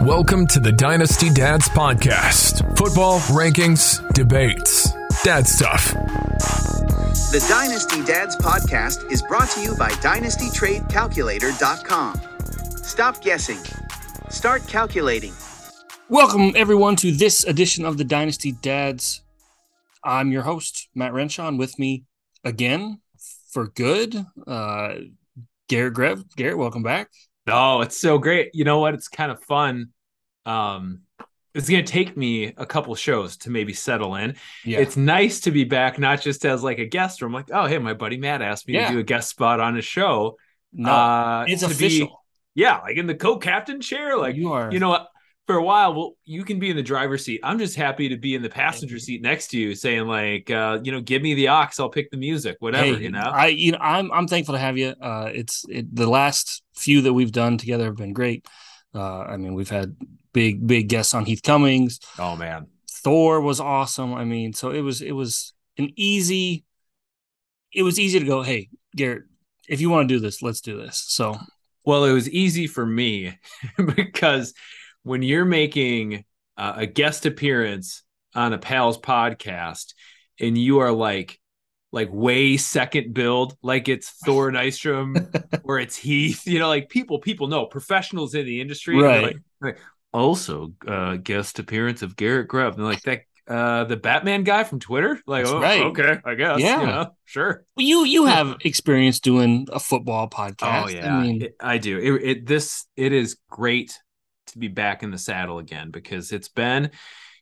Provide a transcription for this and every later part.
Welcome to the Dynasty Dads Podcast football, rankings, debates, dad stuff. The Dynasty Dads podcast is brought to you by DynastyTradeCalculator.com. Stop guessing. Start calculating. Welcome, everyone, to this edition of the Dynasty Dads. I'm your host, Matt Renshaw, and with me again for good, uh, Garrett Grev. Garrett, welcome back. Oh, it's so great. You know what? It's kind of fun. Um, it's going to take me a couple shows to maybe settle in. Yeah. It's nice to be back, not just as like a guest. Where I'm like, oh, hey, my buddy Matt asked me Yeah. to do a guest spot on a show. No, uh, it's to be- official. yeah, like in the co-captain chair. Like you are. you know what? For a while, well, you can be in the driver's seat. I'm just happy to be in the passenger seat next to you, saying like, uh, you know, give me the ox, I'll pick the music, whatever. Hey, you know, I you know I'm I'm thankful to have you. Uh, it's it, the last few that we've done together have been great. Uh, I mean, we've had big big guests on Heath Cummings. oh man, Thor was awesome. I mean, so it was it was an easy. It was easy to go. Hey, Garrett, if you want to do this, let's do this. So Well, it was easy for me because when you're making uh, a guest appearance on a pals podcast and you are like like way second build like it's Thor Nystrom or it's Heath, you know, like people people know professionals in the industry Right. like, also uh guest appearance of Garrett Grev. And like that uh the Batman guy from Twitter? Like, That's oh, right. okay, I guess. Yeah. You know, sure. you you have experience doing a football podcast. Oh yeah, I mean, It- I do. It, it this it is great to be back in the saddle again because it's been,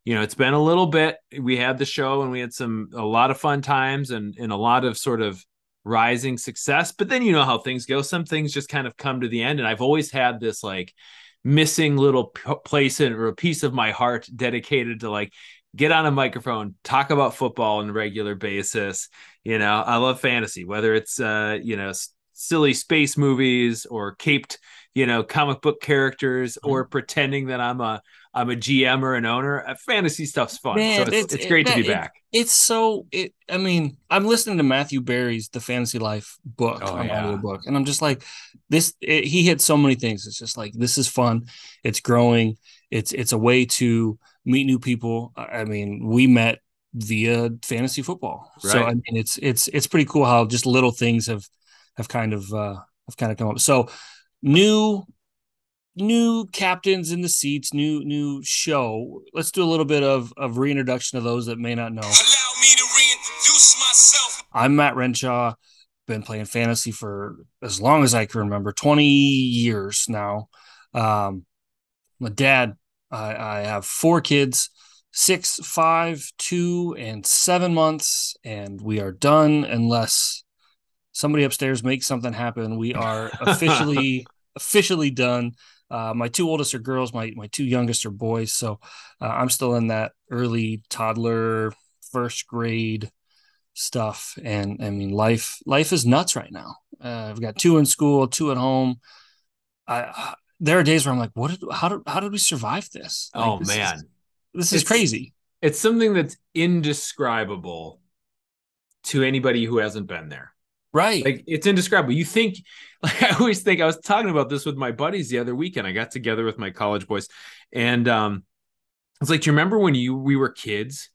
you know, it's been a little bit. We had the show and we had some a lot of fun times and and a lot of sort of rising success. But then you know how things go. Some things just kind of come to the end, and I've always had this like missing little p- place in or a piece of my heart dedicated to like get on a microphone talk about football on a regular basis you know i love fantasy whether it's uh you know silly space movies or caped you know comic book characters or Mm-hmm. pretending that i'm a i'm a gm or an owner uh, fantasy stuff's fun Man, so it's, it's- it's great to be it- back it's so it. I mean, I'm listening to Matthew Berry's The Fantasy Life book Oh, yeah. audiobook, and I'm just like, this. It, he hit so many things. It's just like this is fun. It's growing. It's it's a way to meet new people. I I mean, we met via fantasy football, so I mean, it's it's it's pretty cool how just little things have have kind of uh have kind of come up. So new new captains in the seats, new new show. Let's do a little bit of of reintroduction of those that may not know. Allow me to reintroduce myself. I'm Matt Renshaw. Been playing fantasy for as long as I can remember, 20 years now. Um, my dad, I, I have four kids, six, five, two, and seven months, and we are done unless somebody upstairs makes something happen. We are officially officially done. Uh, my two oldest are girls. My my two youngest are boys. So uh, I'm still in that early toddler, first grade stuff. And I mean, life life is nuts right now. Uh, I've got two in school, two at home. I there are days where I'm like, what? Did, how did how did we survive this? Like, oh this is- man this is It's- crazy. it's something that's indescribable to anybody who hasn't been there Right? like it's indescribable. You think like i always think i was talking about this with my buddies the other weekend. I got together with my college boys and um it's like do you remember when you we were kids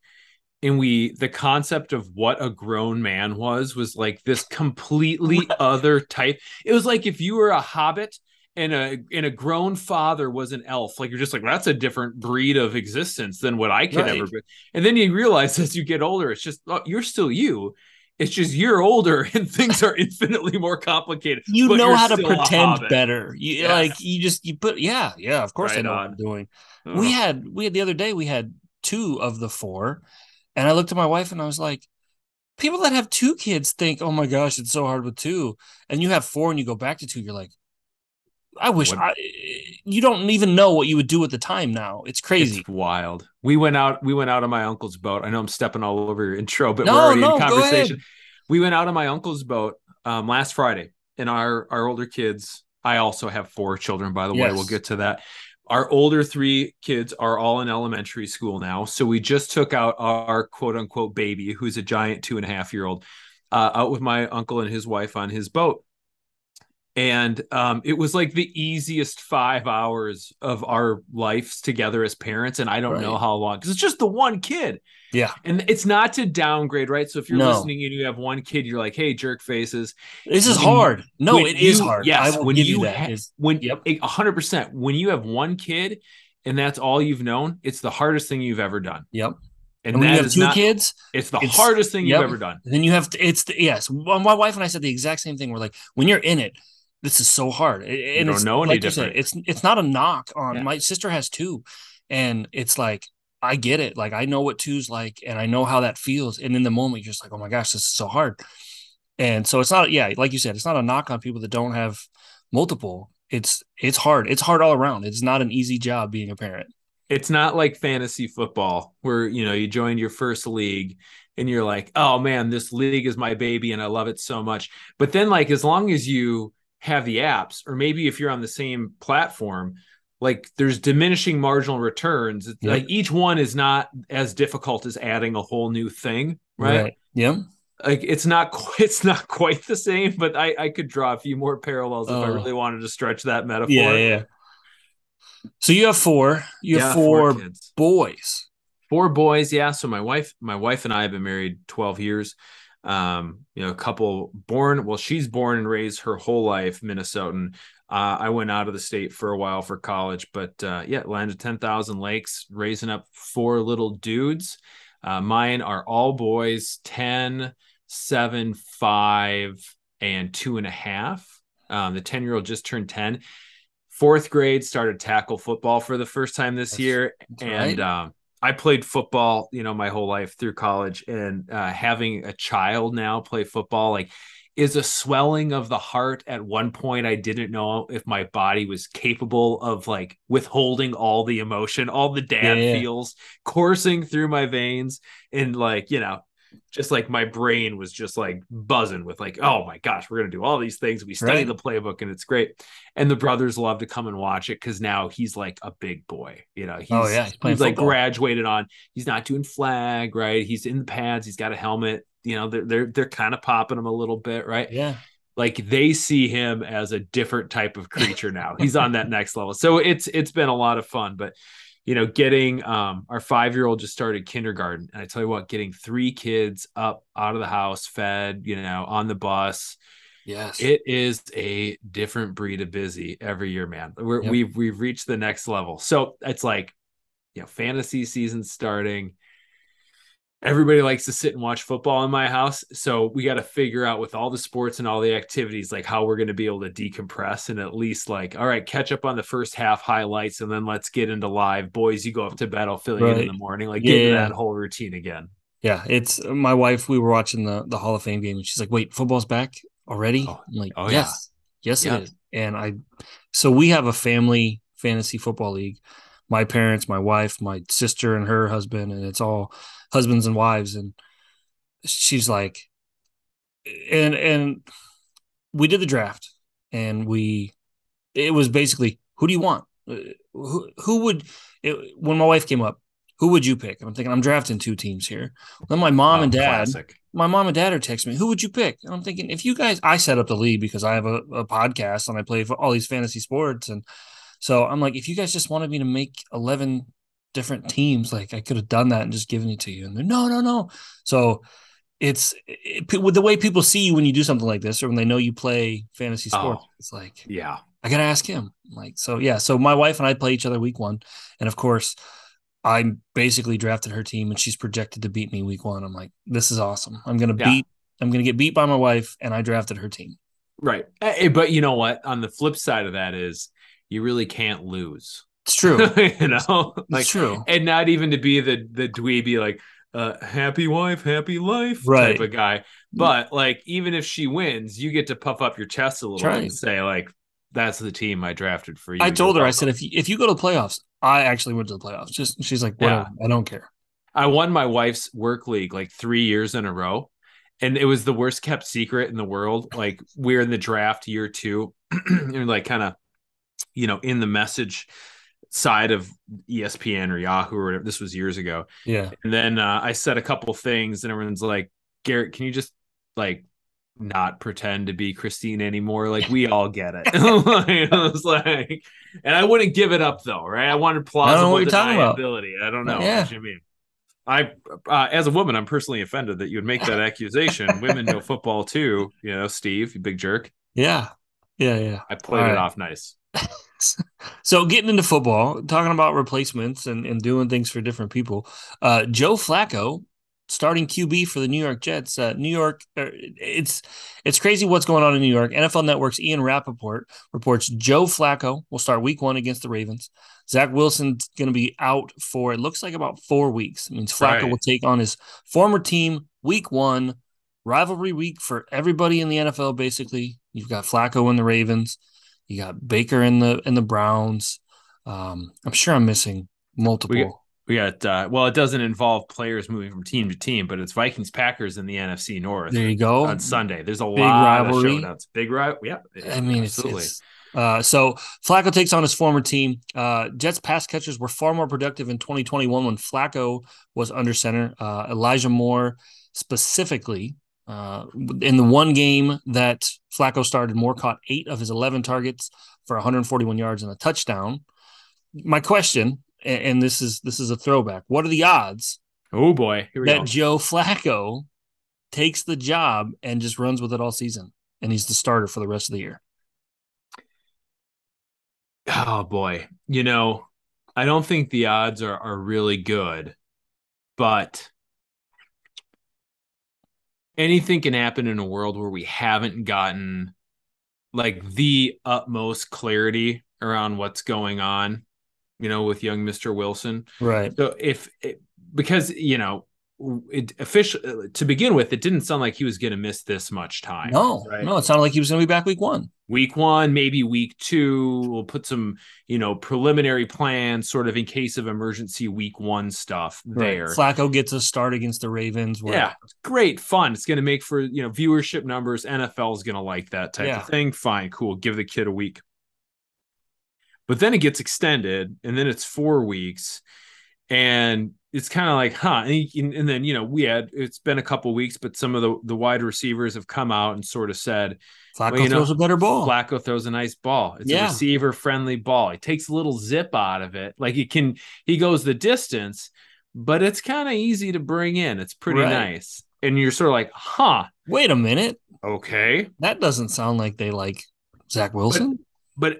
and we the concept of what a grown man was was like this completely other type? It was like if you were a hobbit and a and a grown father was an elf like you're just like that's a different breed of existence than what i could Right. ever be. And then you realize as you get older it's just oh, you're still you it's just you're older and things are infinitely more complicated. you know how to pretend better. You Yes. like you just you put yeah yeah. Of course I Right know what. I'm doing. We had we had the other day we had two of the four, and I looked at my wife and I was like, people that have two kids think, oh my gosh, it's so hard with two, and you have four and you go back to two, you're like, I wish What- I. You don't even know what you would do at the time now. It's crazy. It's wild. We went out. We went out on my uncle's boat. I know I'm stepping all over your intro, but No, we're already no, in conversation. We went out on my uncle's boat um, last Friday, and our our older kids. I also have four children, by the way. We'll get to that. Our older three kids are all in elementary school now. So we just took out our quote unquote baby, who's a giant two and a half year old, uh, out with my uncle and his wife on his boat. And um, it was like the easiest five hours of our lives together as parents and i don't know how long because it's just the one kid Yeah. and it's not to downgrade right so if you're No. listening and you have one kid you're like hey jerk faces This is When- hard. No, it is you- hard. yes when you, ha- It's- when Yep. a 100% when you have one kid and that's all you've known it's the hardest thing you've ever done Yep. and, And when you have two not kids, it's the it's- hardest thing yep. you've ever done then you have to, it's the, yes. Well, my wife and I said the exact same thing. We're like, when you're in it, this is so hard. It- And don't it's, know any like you said, it's it's not a knock on Yeah. my sister has two, and it's like I get it. Like I know what two's like, and I know how that feels. And in the moment, you're just like, oh my gosh, this is so hard. And so it's not, yeah, like you said, it's not a knock on people that don't have multiple. It's it's hard. It's hard all around. It's not an easy job being a parent. it's not like fantasy football where you know you joined your first league and you're like oh man this league is my baby and i love it so much but then like as long as you have the apps or maybe if you're on the same platform like there's diminishing marginal returns Yep. like each one is not as difficult as adding a whole new thing right, Yeah. like it's not it's not quite the same but i i could draw a few more parallels if i Oh. really wanted to stretch that metaphor Yeah. Yeah. So you have four. You have Yeah, four kids boys. four boys yeah so my wife my wife and i have been married 12 years um you know a couple born well she's born and raised her whole life minnesotan. Uh, i went out of the state for a while for college but uh, yeah landed 10,000 lakes raising up four little dudes. Uh, mine are all boys 10 7 5 and two and a half. Um, the 10 year old just turned 10 fourth grade started tackle football for the first time this That's- year that's and right. um, I played football, you know, my whole life through college, and uh, having a child now play football, like, is a swelling of the heart. At one point, I didn't know if my body was capable of like withholding all the emotion, all the dad Yeah, yeah. feels coursing through my veins, and like, you know, just like my brain was just like buzzing with like, oh my gosh, we're gonna do all these things. We study Right. the playbook, and it's great. And the brothers love to come and watch it because now he's like a big boy. You know, oh, he's, Oh, yeah, he's he's, like graduated on. He's not doing flag, right? He's in the pads. He's got a helmet. You know, they're they're they're kind of popping him a little bit, right? Yeah. Like they see him as a different type of creature now. He's on that next level. So it's it's been a lot of fun, but you know, getting um our five year old just started kindergarten, and I tell you what, getting three kids up out of the house, fed, you know, on the bus, Yes. it is a different breed of busy every year, man. We're, Yep. We've we've reached the next level. So it's like, you know, fantasy season starting. Everybody likes to sit and watch football in my house. So we got to figure out with all the sports and all the activities, like how we're going to be able to decompress and at least like, all right, catch up on the first half highlights and then let's get into live. Boys, you go up to bed, I'll fill you in in the morning. Like Yeah, get into yeah. that whole routine again. Yeah, it's my wife. We were watching the the Hall of Fame game, and she's like, "Wait, football's back already?" Oh, I'm like, oh, yeah. "Yes, yes, Yeah. it is." And I, so we have a family fantasy football league. My parents, my wife, my sister, and her husband, and it's all husbands and wives. And she's like, and and we did the draft, and we, it was basically, who do you want? Uh, Who who would it, when my wife came up? Who would you pick? And I'm thinking I'm drafting two teams here. Then my mom Oh, and dad, classic. my mom and dad are texting me, who would you pick? And I'm thinking, if you guys, I set up the league because I have a, a podcast and I play for all these fantasy sports. And so I'm like, if you guys just wanted me to make 11 different teams, like I could have done that and just given it to you. And they're, no, no, no. So it's it, with the way people see you when you do something like this or when they know you play fantasy sports, Oh. it's like, Yeah. I got to ask him. Like, so yeah. So my wife and I play each other week one. And of course, I basically drafted her team and she's projected to beat me week one. I'm like, this is awesome. I'm going to Yeah. beat, I'm going to get beat by my wife and I drafted her team. Right. Eh, But you know what? On the flip side of that is you really can't lose. It's true. you know? It's true. and not even to be the the dweeby like uh happy wife, happy life Right. type of guy. But like even if she wins, you get to puff up your chest a little right. and say, like, that's the team I drafted for you. I told her, I said, if you, if you go to the playoffs, I actually went to the playoffs. Just she's like, Yeah. I don't care. I won my wife's work league like three years in a row. And it was the worst kept secret in the world. Like we're in the draft year two, and like kind of, you know, in the message side of ESPN or Yahoo or whatever. This was years ago. Yeah. And then uh, I said a couple things, and everyone's like, Garrett, can you just like not pretend to be Christine anymore. Like we all get it. it was like, and I wouldn't give it up though, right? I wanted plausible what you're talking about. deniability. I don't know Yeah. what you mean. I, uh, as a woman, I'm personally offended that you would make that accusation. Women know football too, you know, Steve, you big jerk. Yeah. Yeah. Yeah. I played All it right. off nice. So getting into football, talking about replacements and, and doing things for different people. Uh, Joe Flacco, starting QB for the New York Jets. Uh, New York, er, it's it's crazy what's going on in New York. NFL Network's Ian Rapoport reports Joe Flacco will start Week One against the Ravens. Zach Wilson's going to be out for it looks like about four weeks. It means Flacco Right. will take on his former team Week One, rivalry week for everybody in the NFL. Basically, you've got Flacco and the Ravens. You got Baker in the in the Browns. Um, I'm sure I'm missing multiple. We got- We got uh, well, it doesn't involve players moving from team to team, but it's Vikings Packers in the NFC North there you go. on Sunday. There's a Big lot rivalry. of showdowns. Big rival. Yeah, I mean, it's, absolutely. it's uh, so Flacco takes on his former team. Uh, Jets pass catchers were far more productive in 2021 when Flacco was under center. Uh, Elijah Moore specifically. Uh, in the one game that Flacco started, Moore caught eight of his 11 targets for 141 yards and a touchdown. My question, and this is this is a throwback. What are the odds oh boy, here we that go. Joe Flacco takes the job and just runs with it all season, and he's the starter for the rest of the year. Oh boy, you know, I don't think the odds are are really good, but anything can happen in a world where we haven't gotten like the utmost clarity around what's going on, you know, with young Mr. Wilson. Right. So if it, because you know, it official to begin with, it didn't sound like he was going to miss this much time. No, right? no, it sounded like he was going to be back week one. week one, maybe week two. We'll put some, you know, preliminary plans sort of in case of emergency week one stuff there. Flacco gets a start against the Ravens. where- Yeah, great fun. It's going to make for, you know, viewership numbers. NFL is going to like that type Yeah. of thing. Fine, cool. Give the kid a week. But then it gets extended and then it's four weeks. And it's kind of like, huh? And, you- and then, you know, we had, it's been a couple weeks, but some of the, the wide receivers have come out and sort of said, Flacco Well, you know, throws a better ball. Flacco throws a nice ball. It's Yeah. a receiver friendly ball. He takes a little zip out of it. Like it can, he goes the distance, but it's kind of easy to bring in. It's pretty Right. nice. And you're sort of like, huh, Wait a minute. okay. That doesn't sound like they like Zach Wilson. But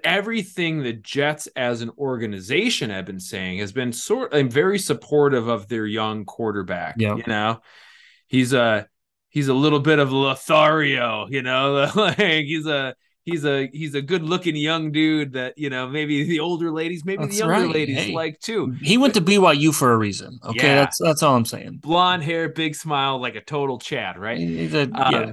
everything the Jets as an organization have been saying has been sort of very supportive of their young quarterback. Yeah. You know, he's a he's a little bit of Lothario, you know, like he's a he's a he's a good looking young dude that, you know, maybe the older ladies, maybe That's the younger right. ladies Hey. like too. he went to BYU for a reason. Okay, Yeah. that's that's all I'm saying. Blonde hair, big smile, like a total Chad, right? He's a Uh, yeah,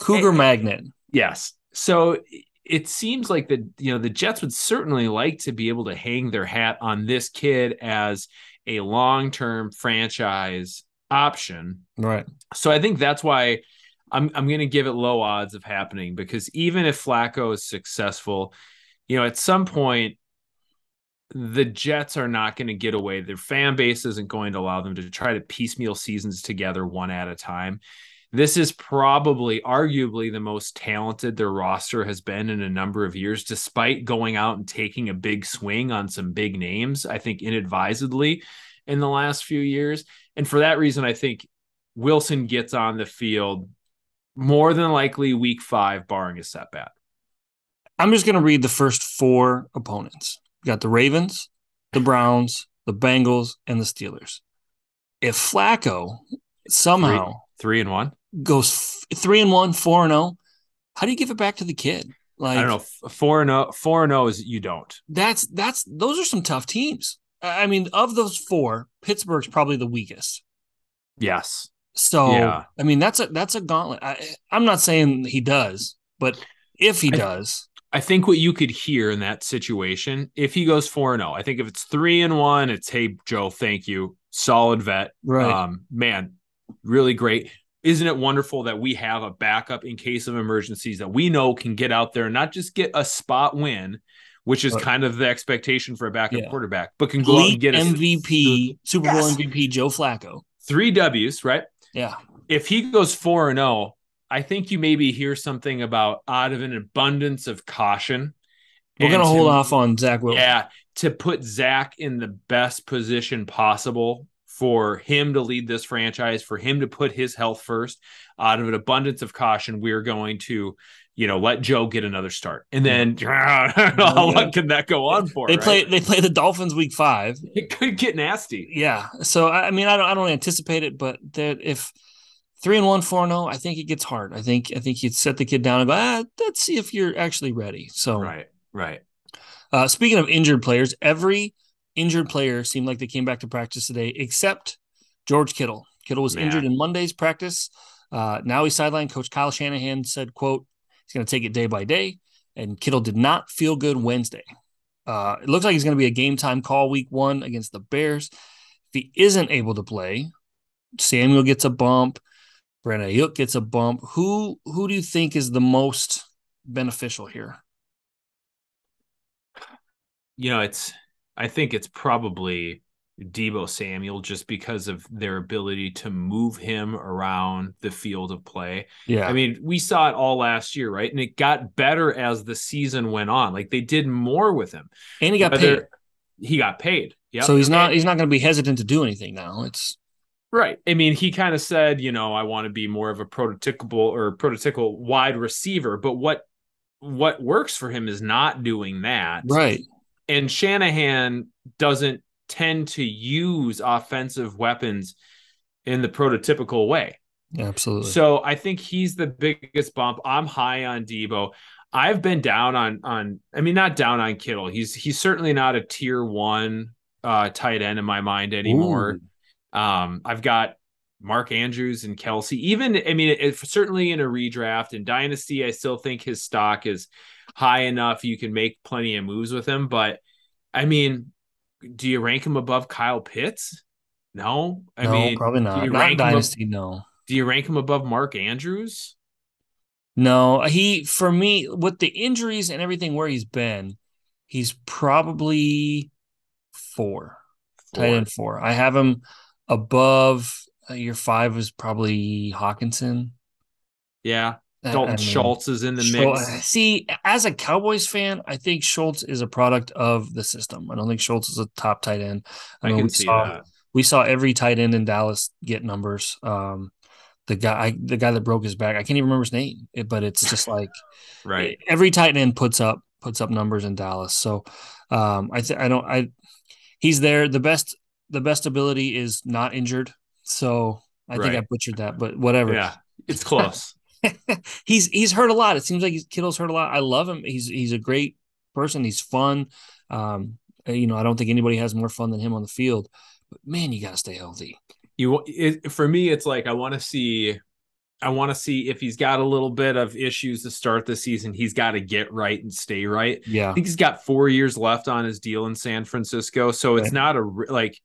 cougar hey- magnet. Yes. So it seems like the you know the Jets would certainly like to be able to hang their hat on this kid as a long-term franchise option. Right. So I think that's why I'm I'm going to give it low odds of happening because even if Flacco is successful, you know, at some point the Jets are not going to get away. Their fan base isn't going to allow them to try to piecemeal seasons together one at a time. This is probably, arguably, the most talented their roster has been in a number of years, despite going out and taking a big swing on some big names, I think inadvisedly in the last few years. And for that reason, I think Wilson gets on the field more than likely week five, barring a setback. I'm just going to read the first four opponents. We got the Ravens, the Browns, the Bengals, and the Steelers. If Flacco somehow Three and one. goes f- three and one, four and zero, how do you give it back to the kid? Like I don't know. Four and oh, four and oh is you don't. That's that's those are some tough teams. I I mean, of those four, Pittsburgh's probably the weakest. Yes. So Yeah. I mean, that's a that's a gauntlet. I, I'm not saying he does, but if he I- does, I think what you could hear in that situation, if he goes four and zero, I think if it's three and one, it's hey Joe, thank you, solid vet, right? um, man, really great. Isn't it wonderful that we have a backup in case of emergencies that we know can get out there and not just get a spot win, which is Right. kind of the expectation for a backup Yeah. quarterback, but can go out and get us MVP, Super Bowl Yes. MVP, Joe Flacco. three W's, right? Yeah, If he goes four and zero, I think you maybe hear something about out of an abundance of caution. We're gonna to- hold off on Zach Wilson. Yeah, to put Zach in the best position possible for him to lead this franchise, for him to put his health first. Out of an abundance of caution, we're going to, you know, let Joe get another start, and then don't know how long can that go on for? They right? play they play the Dolphins week five. It could get nasty. Yeah. So I I mean I don't I don't anticipate it, but that if three and one, four and oh, I think it gets hard. I think I think you'd set the kid down and go, ah, let's see if you're actually ready. So Right. Right. Uh, speaking of injured players, every injured player seemed like they came back to practice today, except George Kittle. Kittle was injured in Monday's practice. Uh, now he's sidelined. Coach Kyle Shanahan said, "quote He's going to take it day by day." And Kittle did not feel good Wednesday. Uh, it looks like he's going to be a game time call week one against the Bears. If he isn't able to play, Samuel gets a bump. Brandon Aiyuk gets a bump. Who who do you think is the most beneficial here? you know, it's I think it's probably Deebo Samuel just because of their ability to move him around the field of play. Yeah, I mean, we saw it all last year, right? And it got better as the season went on. Like they did more with him. and he got Whether- paid. He got paid. Yeah. So he's not he's not going to be hesitant to do anything now. It's Right. I mean, he kind of said, you know, I want to be more of a prototypical or prototypical wide receiver, but what what works for him is not doing that. right. And Shanahan doesn't tend to use offensive weapons in the prototypical way. Absolutely. So I think he's the biggest bump. I'm high on Deebo. I've been down on on I mean not down on Kittle. He's he's certainly not a tier 1 uh tight end in my mind anymore. Um, I've got Mark Andrews and Kelce. Even I mean, if certainly in a redraft and Dynasty, I still think his stock is high enough. You can make plenty of moves with him. But I mean, do you rank him above Kyle Pitts? No, I no, mean, probably do not. you Not rank him dynasty. no, do you rank him above Mark Andrews? no. He for me with the injuries and everything where he's been, he's probably four, tight end four. I have him above. Uh, year five is probably Hockenson. Yeah, Dalton I mean, Schultz is in the Schul- mix. See, as a Cowboys fan, I think Schultz is a product of the system. I don't think Schultz is a top tight end. I know can we see saw, that. We saw every tight end in Dallas get numbers. Um, the guy, I, the guy that broke his back, I can't even remember his name, it- but it's just like Right. every tight end puts up puts up numbers in Dallas. So, um, I th- I don't I he's there. The best the best ability is not injured. So I think I butchered that, but whatever Yeah, it's close. he's he's hurt a lot. It seems like he's, Kittle's hurt a lot. I love him. He's he's a great person. He's fun. Um, you know, I don't think anybody has more fun than him on the field. But man, you got to stay healthy. you it, for me it's like i want to see i want to see if he's got a little bit of issues to start the season he's got to get right and stay right Yeah, i think he's got four years left on his deal in san francisco so it's Right. not a like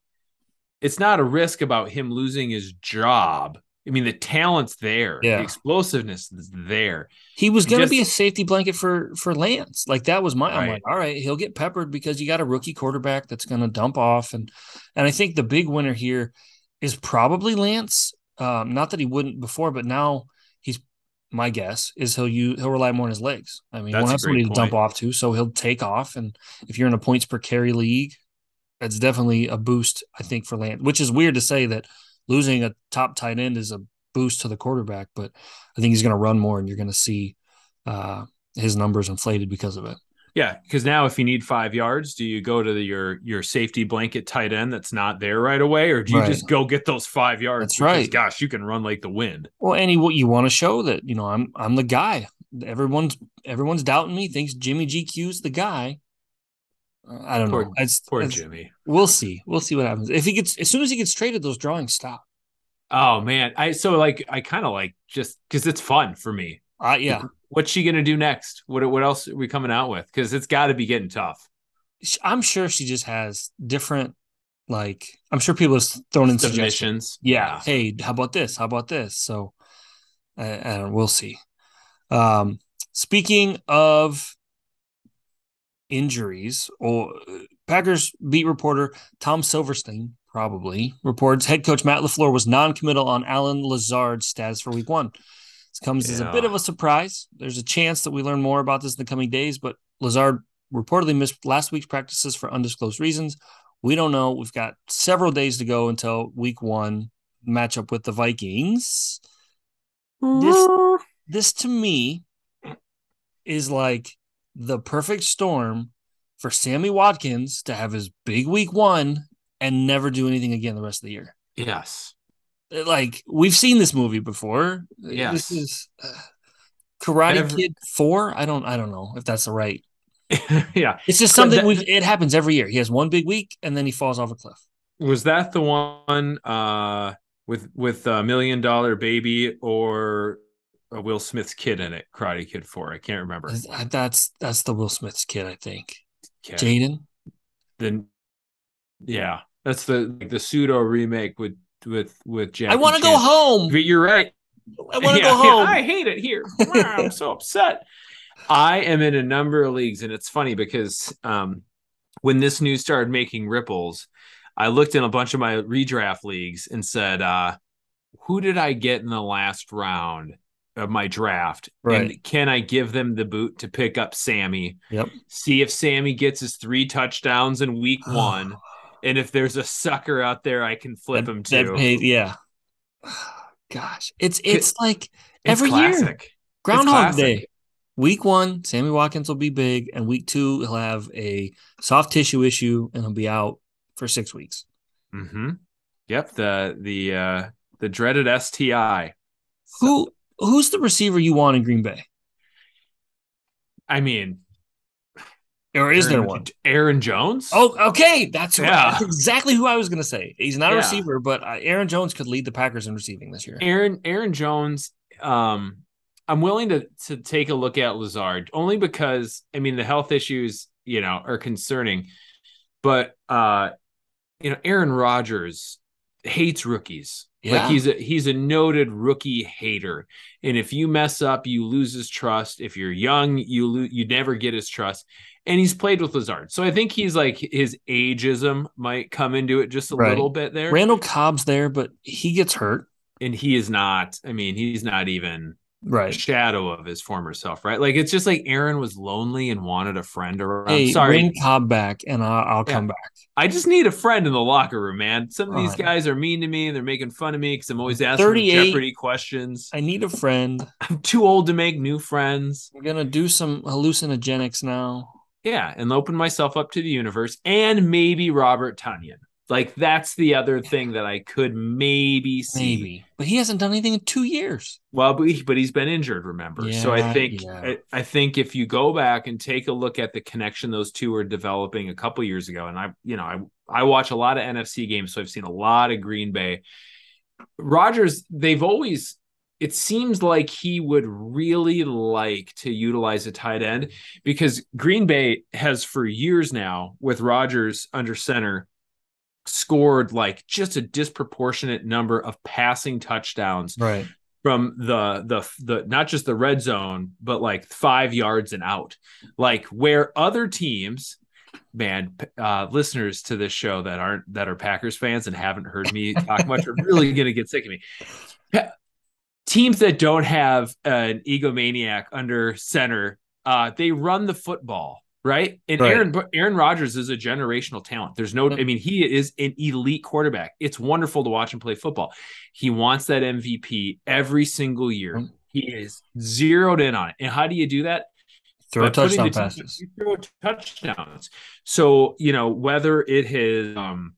it's not a risk about him losing his job i mean the talent's there Yeah. the explosiveness is there he was going to be a safety blanket for for Lance. Like that was my. I'm like, all right, he'll get peppered because you got a rookie quarterback that's going to dump off, and and I think the big winner here is probably Lance. Um, not that he wouldn't before, but now he's. My guess is he'll you he'll rely more on his legs. I mean, That's won't have somebody to dump off to, so he'll take off. And if you're in a points per carry league, that's definitely a boost. I think for Lance, which is weird to say that losing a top tight end is a boost to the quarterback, but I think he's going to run more, and you're going to see uh, his numbers inflated because of it. yeah because now if you need five yards do you go to the, your your safety blanket tight end that's not there right away or do you Right. just go get those five yards That's Because, right. gosh you can run like the wind Well, Andy, what you want to show that you know I'm I'm the guy. Everyone's everyone's doubting me. Thinks Jimmy GQ's the guy. I don't Poor- know. It's, poor it's- jimmy We'll see. We'll see what happens. If he gets as soon as he gets traded, those drawings stop. Oh man, I so like I kind of like just because it's fun for me. Uh, yeah, What's she gonna do next? What what else are we coming out with? Because it's got to be getting tough. I'm sure she just has different. Like I'm sure people have thrown in suggestions. Submissions. Yeah. Hey, how about this? How about this? So, don't. We'll see. Um, speaking of injuries, or uh, Packers beat reporter Tom Silverstein probably reports head coach Matt LaFleur was non-committal on Allen Lazard's status for Week One. This comes as a bit of a surprise. There's a chance that we learn more about this in the coming days, but Lazard reportedly missed last week's practices for undisclosed reasons. We don't know. We've got several days to go until week one matchup with the Vikings. This this to me is like the perfect storm for Sammy Watkins to have his big week one and never do anything again the rest of the year. Yes. Like we've seen this movie before. Yes. This is uh, Karate Every- Kid 4. I don't I don't know if that's the right. yeah. It's just something that- we it happens every year. He has one big week and then he falls off a cliff. Was that the one uh with with a million dollar baby or a Will Smith's kid in it? Karate Kid 4. I can't remember. That's that's the Will Smith's kid, I think. Okay. Jaden. Then yeah. That's the like the pseudo remake with with with Jackie I want to go home. But You're right. I want to Yeah, go yeah, home. I hate it here. I'm so upset. I am in a number of leagues, and it's funny because um, when this news started making ripples, I looked in a bunch of my redraft leagues and said, uh, "Who did I get in the last round of my draft? Right. And can I give them the boot to pick up Sammy? Yep. See if Sammy gets his three touchdowns in week one." And if there's a sucker out there, I can flip That- him to. yeah. Gosh, it's it's like It's every year. Groundhog. Day. Week one, Sammy Watkins will be big, and week two he'll have a soft tissue issue and he'll be out for six weeks. Mm-hmm. Yep. The the uh the dreaded STI. Who who's the receiver you want in Green Bay? I mean, Or is there Aaron- one? Aaron Jones? Oh, okay. That's, Yeah. that's exactly who I was going to say. He's not a Yeah. receiver, but uh, Aaron Jones could lead the Packers in receiving this year. Aaron Aaron Jones. Um, I'm willing to to take a look at Lazard only because I mean the health issues, you know, are concerning. But uh, you know, Aaron Rodgers hates rookies. Yeah. Like he's a he's a noted rookie hater. And if you mess up, you lose his trust. If you're young, you lo- you never get his trust. And he's played with Lazard. So I think he's like his ageism might come into it just a Right. little bit there. Randall Cobb's there, but he gets hurt. and he is not, I mean, he's not even Right. shadow of his former self, right? Like it's just like Aaron was lonely and wanted a friend around. Hey, Sorry, bring Cobb back, and I'll, I'll Yeah. come back. I just need a friend in the locker room, man. Some of these Right. guys are mean to me and they're making fun of me because I'm always asking 38. Jeopardy questions. I need a friend. I'm too old to make new friends. I'm gonna do some hallucinogenics now. Yeah, and open myself up to the universe and maybe Robert Tonyan. Like that's the other thing that I could maybe see. Maybe, but he hasn't done anything in two years. Well, but, he, but he's been injured, remember? so I think yeah. I, I think if you go back and take a look at the connection those two were developing a couple years ago, and I, you know, I I watch a lot of NFC games, so I've seen a lot of Green Bay. Rodgers, they've always it seems like he would really like to utilize a tight end because Green Bay has for years now with Rodgers under center scored like just a disproportionate number of passing touchdowns Right. from the the the not just the red zone but like 5 yards and out. Like where other teams man uh listeners to this show that aren't that are Packers fans and haven't heard me talk much are really going to get sick of me. Teams that don't have an egomaniac under center uh they run the football right and Right. Aaron Aaron Rodgers is a generational talent there's no I mean he is an elite quarterback it's wonderful to watch him play football he wants that MVP every single year. He is zeroed in on it. And how do you do that? Throw touchdown passes. throw touchdowns. So, you know, whether it is um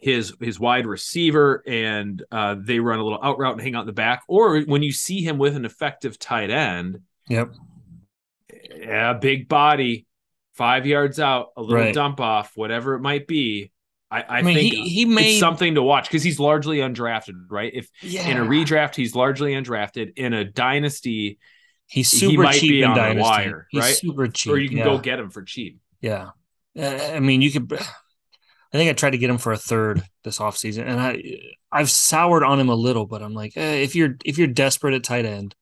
his his wide receiver and uh they run a little out route and hang out in the back, or when you see him with an effective tight end, Yep. yeah, big body, five yards out, a little Right. dump off, whatever it might be. I, I, I mean, think he he made something to watch because he's largely undrafted, right? If yeah. in a redraft, he's largely undrafted. In a dynasty, He's he super might cheap be in on the Dynasty. wire, He's right? super cheap. or you can yeah. go get him for cheap. Yeah. Uh, I mean, you could. I think I tried to get him for a third this offseason, and I I've soured on him a little, but I'm like, eh, if you're if you're desperate at tight end,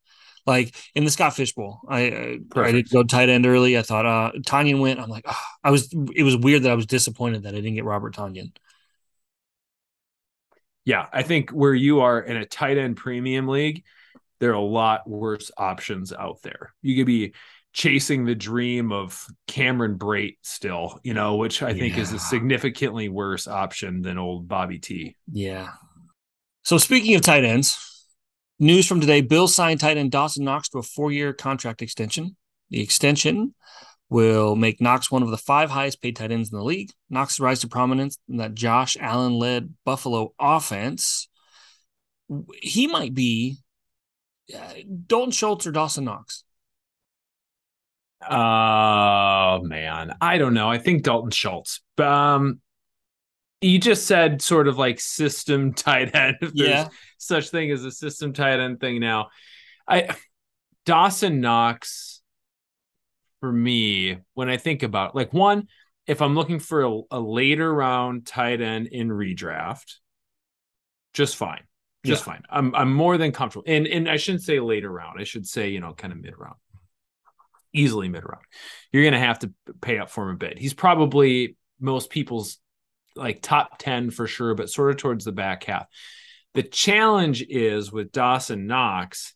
like in the Scott Fishbowl, I I, I Perfect. did go tight end early. I thought uh Tonyan went. I'm like, ah, I was. It was weird that I was disappointed that I didn't get Robert Tonyan. Yeah, I think where you are in a tight end premium league, there are a lot worse options out there. You could be chasing the dream of Cameron Brate still, you know, which I think is a significantly worse option than old Bobby T. Yeah. So speaking of tight ends, news from today: Bill signed tight end Dawson Knox to a four-year contract extension. The extension will make Knox one of the five highest paid tight ends in the league. Knox's rise to prominence in that Josh Allen led Buffalo offense. He might be uh, Dalton Schultz or Dawson Knox. Oh man, I don't know. I think Dalton Schultz. Um, you just said sort of like system tight end. If there's Yeah. such thing as a system tight end thing now. I Dawson Knox for me when I think about like one, if I'm looking for a, a later round tight end in redraft, just fine. Just fine. I'm I'm more than comfortable. And and I shouldn't say later round. I should say, you know, kind of mid round easily mid round. You're going to have to pay up for him a bit. He's probably most people's like top 10 for sure, but sort of towards the back half. The challenge is with Dawson Knox,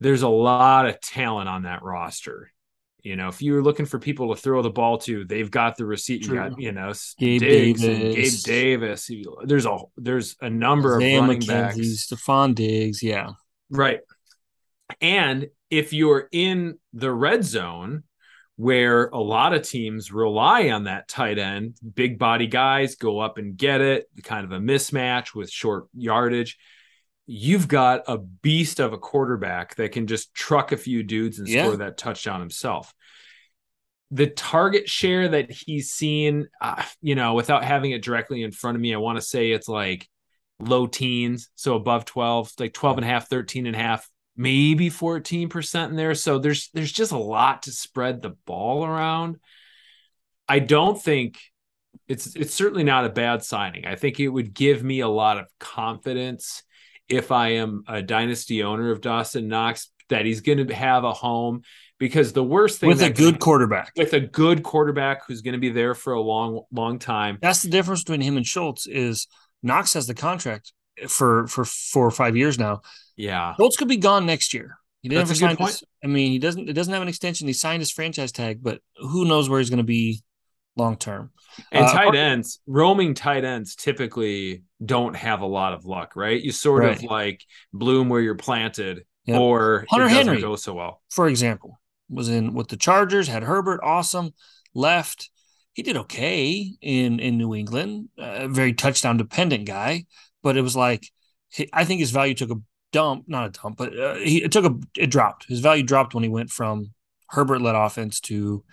there's a lot of talent on that roster. You know, if you're looking for people to throw the ball to, they've got the receipt. You got, you know, Gabe Diggs and Gabe Davis. Davis. There's a there's a number Isaiah of running McKenzie, backs. Stefon Diggs. Yeah. Right. And if you're in the red zone where a lot of teams rely on that tight end, big body guys go up and get it, kind of a mismatch with short yardage. You've got a beast of a quarterback that can just truck a few dudes and Yeah. score that touchdown himself. The target share that he's seen, uh, you know, without having it directly in front of me, I want to say it's like low teens, so above 12, like 12 and a half, 13 and a half, maybe 14% in there. So there's there's just a lot to spread the ball around. I don't think it's it's certainly not a bad signing. I think it would give me a lot of confidence if I am a dynasty owner of Dawson Knox that he's going to have a home because the worst thing With a good quarterback. with a good quarterback who's going to be there for a long long time. That's the difference between him and Schultz is Knox has the contract for for four or five years now. Yeah. Schultz could be gone next year. He didn't That's ever a good sign his, I mean, he doesn't it doesn't have an extension. He signed his franchise tag, but who knows where he's going to be long term. And Uh, tight ends, roaming tight ends typically don't have a lot of luck, right? You sort of like bloom where you're planted, Yep. or Hunter Henry. go so well. For example, was in with the Chargers, had Herbert, awesome, left. He did okay in in New England, a very touchdown dependent guy, but it was like I think his value took a dump, not a dump, but uh, he it took a it dropped. His value dropped when he went from Herbert led offense to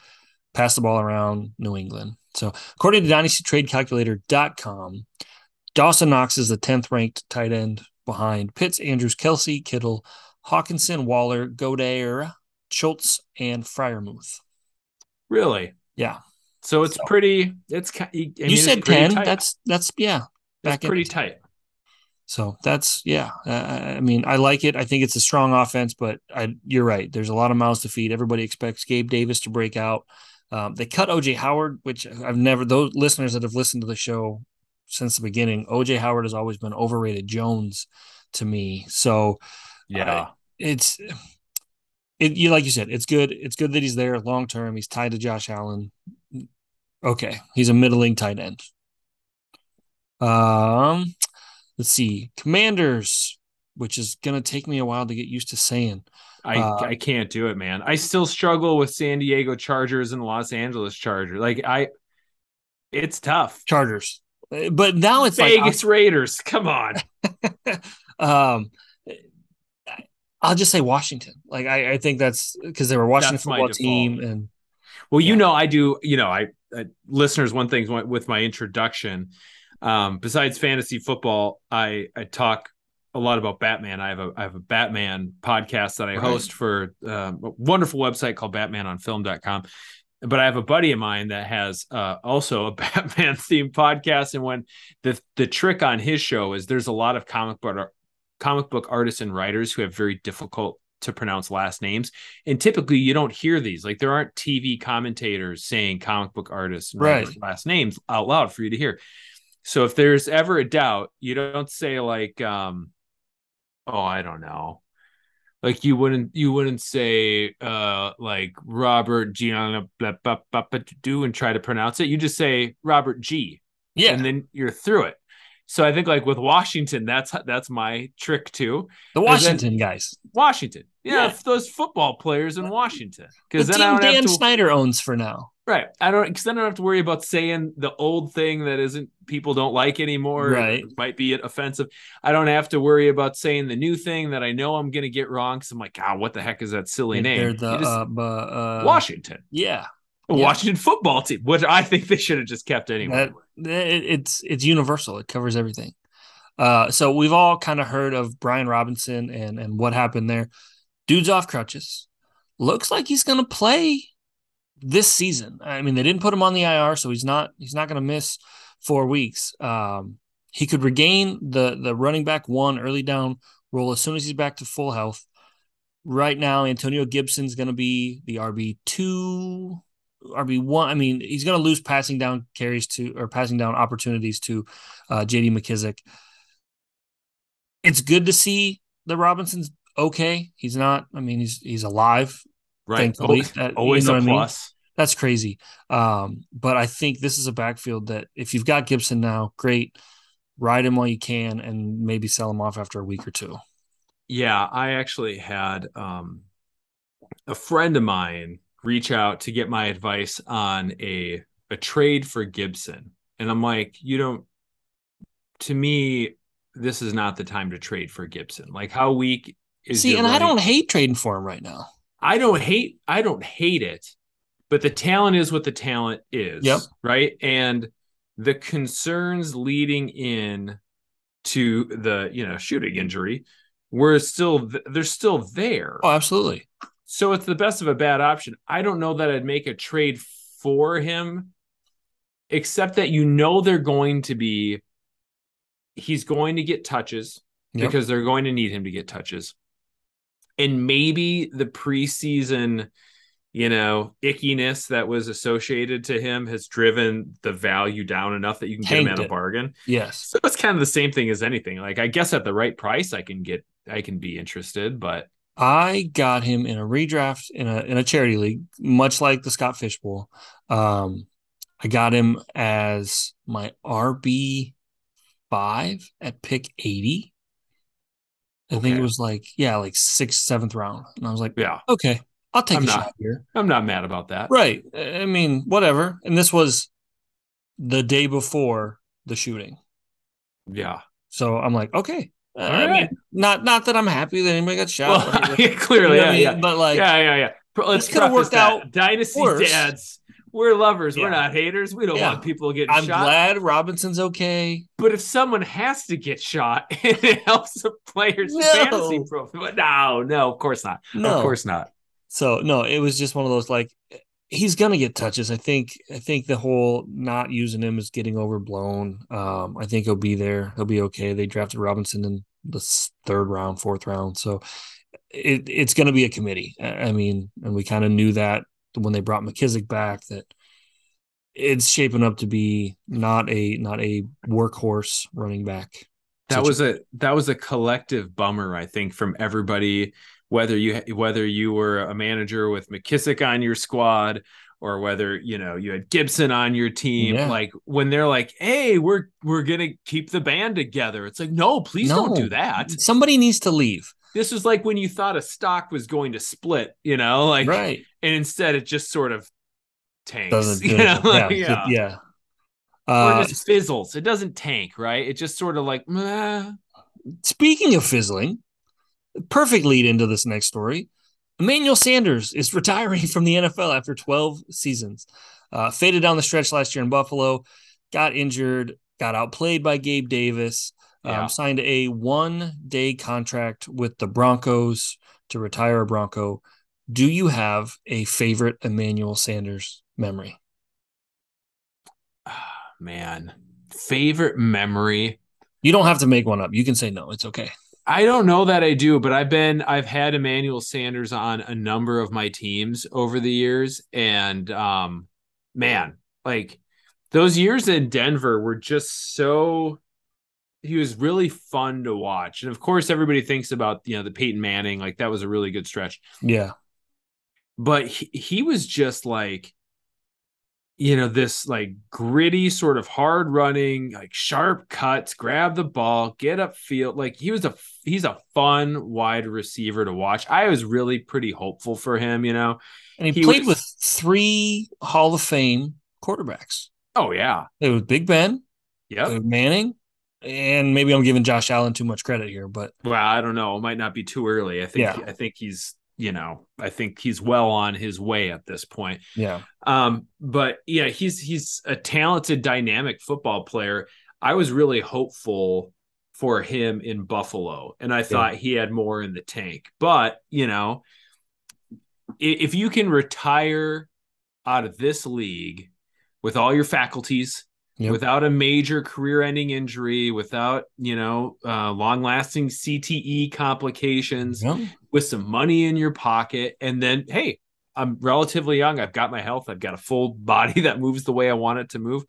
pass the ball around New England. So, according to dynastytradecalculator.com, Dawson Knox is the 10th ranked tight end behind Pitts, Andrews, Kelce, Kittle, Hockenson, Waller, Goedert, Schultz, and Freiermuth. Really? Yeah. So it's So- pretty. It's I mean, you said pretty 10. tight. That's, that's, yeah. It's back in pretty tight. So that's, yeah. Uh, I mean, I like it. I think it's a strong offense, but I, you're right. There's a lot of mouths to feed. Everybody expects Gabe Davis to break out. Um, they cut OJ Howard, which I've never, those listeners that have listened to the show since the beginning, OJ Howard has always been overrated Jones to me. So, Yeah. it's it you like you said it's good it's good that he's there long term he's tied to josh allen okay he's a middling tight end um let's see commanders which is gonna take me a while to get used to saying I uh, I can't do it, man. I still struggle with San Diego Chargers and Los Angeles Chargers. Like I, it's tough. chargers Uh, but now it's like Vegas Raiders. Come on. um i'll just say washington like i, I think that's because they were washington That's football team and Well, you know, I do. You know, I, I listeners. One thing with my introduction, um, besides fantasy football, I I talk a lot about Batman. I have a I have a Batman podcast that I Right. host for um, a wonderful website called BatmanOnFilm.com. But I have a buddy of mine that has uh, also a Batman themed podcast, and when the the trick on his show is there's a lot of comic book comic book artists and writers who have very difficult to pronounce last names. And typically you don't hear these. Like there aren't TV commentators saying comic book artists Right. last names out loud for you to hear. So if there's ever a doubt, you don't say like um oh, I don't know. Like you wouldn't you wouldn't say uh like Robert Gianna do and try to pronounce it. You just say Robert G. Yeah, and then you're through it. So I think like with Washington, that's that's my trick too. the Washington guys. Washington, yeah, Yeah. those football players in Washington, The because then team don't Dan to Snyder owns for now. Right. I don't because then I don't have to worry about saying the old thing that isn't people don't like anymore. Right. Might be offensive. I don't have to worry about saying the new thing that I know I'm going to get wrong. Because I'm like, ah, what the heck is that silly name? The just- uh, uh, Washington, Yeah, yeah. Washington football team, which I think they should have just kept anyway. That, it, it's it's universal. It covers everything. Uh, so we've all kind of heard of Brian Robinson and and what happened there. Dude's off crutches. Looks like he's going to play this season. I mean, they didn't put him on the IR, so he's not he's not going to miss four weeks. Um, he could regain the the running back one early down role as soon as he's back to full health. Right now, Antonio Gibson's going to be the RB two, RB one. I mean, he's going to lose passing down carries to or passing down opportunities to uh, JD McKissic. It's good to see the Robinson's okay. He's not. I mean, he's he's alive. Right. thankfully, Always, uh, always you know a I mean? plus. That's crazy. Um, but I think this is a backfield that if you've got Gibson now, great. Ride him while you can, and maybe sell him off after a week or two. Yeah, I actually had um, a friend of mine reach out to get my advice on a a trade for Gibson, and I'm like, you don't. To me, this is not the time to trade for Gibson. Like, how weak is See, and I don't hate trading for him right now. I don't hate I don't hate it, but the talent is what the talent is. Yep. Right. And the concerns leading in to the you know shooting injury were still they're still there. Oh, absolutely. So it's the best of a bad option. I don't know that I'd make a trade for him, except that you know they're going to be he's going to get touches Yep. because they're going to need him to get touches. And maybe the preseason, you know, ickiness that was associated to him has driven the value down enough that you can get him at a bargain. Yes. So it's kind of the same thing as anything. Like I guess at the right price I can get I can be interested, but I got him in a redraft in a in a charity league, much like the Scott Fish Bowl. Um, I got him as my RB five at pick eighty. I think Okay. it was like yeah, like sixth, seventh round, and I was like, yeah, okay, I'll take I'm a not- shot here. I'm not mad about that. Right. I mean, whatever. And this was the day before the shooting. Yeah. So I'm like, okay. All I mean, not not that I'm happy that anybody got shot. Well, whatever. You clearly, know yeah, I mean? yeah. But like, yeah, yeah, yeah. Let's This could've worked that. out Dynasty worse. dads. We're lovers. We're not haters. We don't Yeah. want people getting shot. I'm shot. glad Robinson's okay. But if someone has to get shot, it helps the player's No. fantasy profile. No, no, of course not. No. Of course not. So no, it was just one of those like he's gonna get touches. I think I think the whole not using him is getting overblown. Um, I think he'll be there. He'll be okay. They drafted Robinson in the third round, fourth round, so it it's gonna be a committee. I mean, and we kind of knew that when they brought McKissic back that it's shaping up to be not a not a workhorse running back. That was a that was a collective bummer, I think, from everybody. Whether you whether you were a manager with McKissic on your squad, or whether you know you had Gibson on your team, Yeah. like when they're like, "Hey, we're we're gonna keep the band together," it's like, no, please don't do that. somebody needs to leave. This was like when you thought a stock was going to split, you know, like, right. And instead it just sort of tanks, Doesn't you know, like, yeah. yeah, yeah. or Uh, it just fizzles. It doesn't tank, right? It just sort of like, meh. Speaking of fizzling, perfect lead into this next story. Emmanuel Sanders is retiring from the NFL after 12 seasons. Uh, faded down the stretch last year in Buffalo, got injured, got outplayed by Gabe Davis, um, signed a one day contract with the Broncos to retire a Bronco. Do you have a favorite Emmanuel Sanders memory? Ah, man, favorite memory. You don't have to make one up. You can say no. It's okay. I don't know that I do, but I've been I've had Emmanuel Sanders on a number of my teams over the years, and um, man, like those years in Denver were just so he was really fun to watch. And of course, everybody thinks about you know the Peyton Manning, like that was a really good stretch. Yeah. But he, he was just like, you know, this like gritty, sort of hard running, like sharp cuts, grab the ball, get up field. Like he was a he's a fun wide receiver to watch. I was really pretty hopeful for him, you know. And he, He played was- with three Hall of Fame quarterbacks. Oh yeah. It was Big Ben, yeah Manning, and maybe I'm giving Josh Allen too much credit here, but Well, I don't know. It might not be too early. I think Yeah. I think he's, you know, I think he's well on his way at this point. yeah. Um, but yeah, he's he's a talented, dynamic football player. I was really hopeful for him in Buffalo, and I thought he had more in the tank. But you know, if you can retire out of this league with all your faculties, Yep. without a major career-ending injury, without you know uh, long-lasting CTE complications, Yep. With some money in your pocket, and then hey, I'm relatively young. I've got my health. I've got a full body that moves the way I want it to move.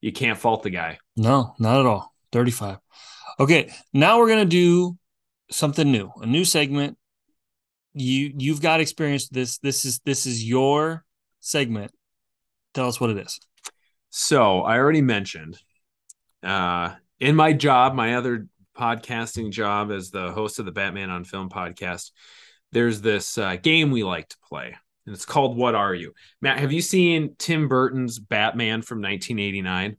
You can't fault the guy. No, not at all. 35. Okay, now we're gonna do something new, a new segment. You you've got experience this. This is this is your segment. Tell us what it is. So I already mentioned uh, in my job, my other podcasting job as the host of the Batman on Film podcast, there's this uh, game we like to play, and it's called What Are You? Matt, have you seen Tim Burton's Batman from 1989?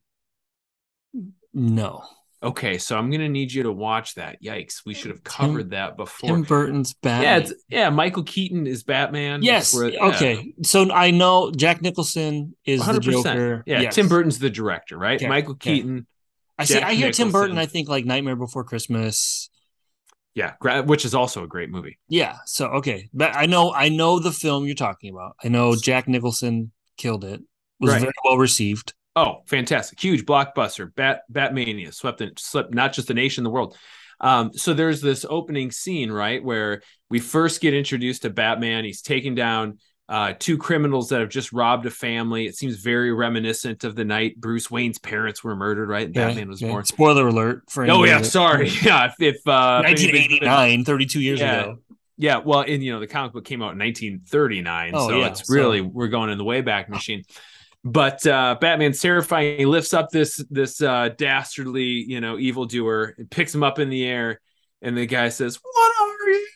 No. Okay, so I'm gonna need you to watch that. Yikes, we should have covered that before. Tim Burton's Batman. yeah, it's yeah. Michael Keaton is Batman. yes. Where- yeah, okay. So I know Jack Nicholson is 100%. Joker. Yeah, Yes. Tim Burton's the director, right? Okay, Michael okay. I see. I hear Tim Burton. I think like Nightmare Before Christmas. Yeah, which is also a great movie. Yeah. So okay, but I know I know the film you're talking about. I know Jack Nicholson killed it. Was Right. very well received. Oh, fantastic! Huge blockbuster. Bat Batmania swept in, swept not just the nation, the world. Um, so there's this opening scene, right, where we first get introduced to Batman. He's taking down uh, two criminals that have just robbed a family. It seems very reminiscent of the night Bruce Wayne's parents were murdered, right? And Okay, Batman was okay. born. Spoiler alert for Oh yeah, sorry. Yeah, if, if uh, if 1989, 32 years Yeah. ago. Yeah, well, and you know, the comic book came out in 1939, Oh, so yeah, it's so- really we're going in the wayback machine. But uh Batman's terrifying. He lifts up this this uh dastardly, you know, evildoer and picks him up in the air, and the guy says, What are you?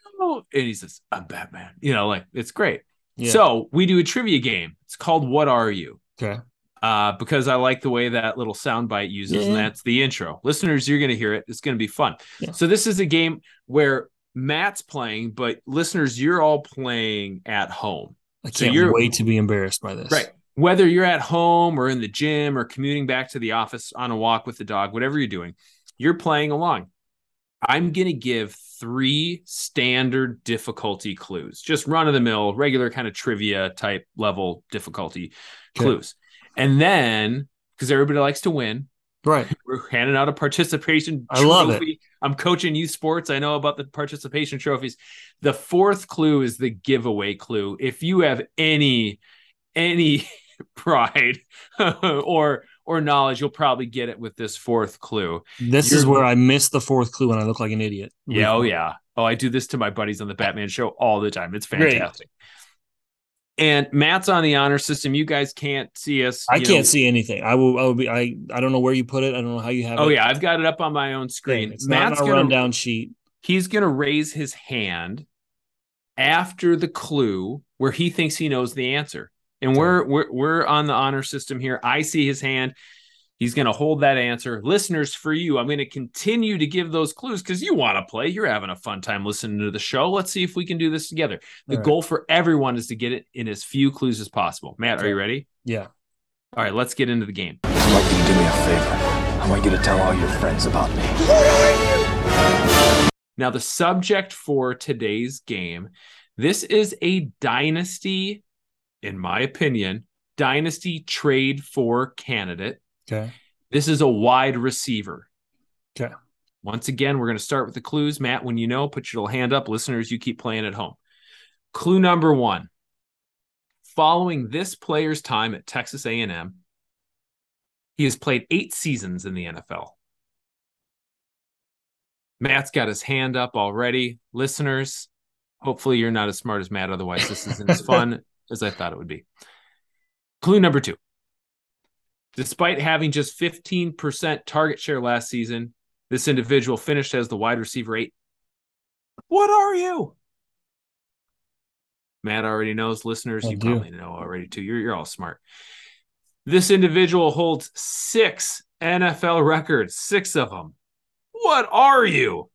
And he says, I'm Batman. You know, like it's great. Yeah. So we do a trivia game. It's called What Are You? okay. uh, because I like the way that little soundbite uses, Yeah. and that's the intro. Listeners, you're going to hear it. It's going to be fun. Yeah. So this is a game where Matt's playing, but listeners, you're all playing at home, I So can't you're- wait to be embarrassed by this. right? Whether you're at home or in the gym or commuting back to the office on a walk with the dog, whatever you're doing, you're playing along. I'm going to give three standard difficulty clues, just run of the mill, regular kind of trivia type level difficulty Okay. clues. And then, because everybody likes to win, Right. we're handing out a participation I love it. trophy. I'm coaching youth sports. I know about the participation trophies. The fourth clue is the giveaway clue. If you have any any pride or or knowledge, you'll probably get it with this fourth clue. This You're- is where I missed the fourth clue and I look like an idiot. Yeah, oh yeah. Oh, I do this to my buddies on the Batman show all the time. It's Great. fantastic. And Matt's on the honor system. You guys can't see us. I can't know. see anything. I will. I will be. I. I don't know where you put it. I don't know how you have oh, it. Oh yeah, I've got it up on my own screen. It's not Matt's on a gonna rundown sheet. he's going to raise his hand after the clue where he thinks he knows the answer. And we're we're we're on the honor system here. I see his hand. He's going to hold that answer. Listeners, for you, I'm going to continue to give those clues because you want to play. You're having a fun time listening to the show. Let's see if we can do this together. The All right. goal for everyone is to get it in as few clues as possible. Matt, are you ready? Yeah. All right, let's get into the game. I want you to do me a favor. I want you to tell all your friends about me. Now, the subject for today's game, this is a dynasty, in my opinion, dynasty trade for candidate. Okay. This is a wide receiver. Okay. Once again, we're going to start with the clues. Matt, when you know, put your little hand up. Listeners, you keep playing at home. Clue number one. Following this player's time at Texas A&M, he has played eight seasons in the NFL. Matt's got his hand up already. Listeners, hopefully you're not as smart as Matt. Otherwise, this isn't as fun as I thought it would be. Clue number two. Despite having just 15% target share last season, this individual finished as the wide receiver eight. What are you? Matt already knows. Listeners, I you do. probably know already too. You're, you're all smart. This individual holds six NFL records, six of them. What are you?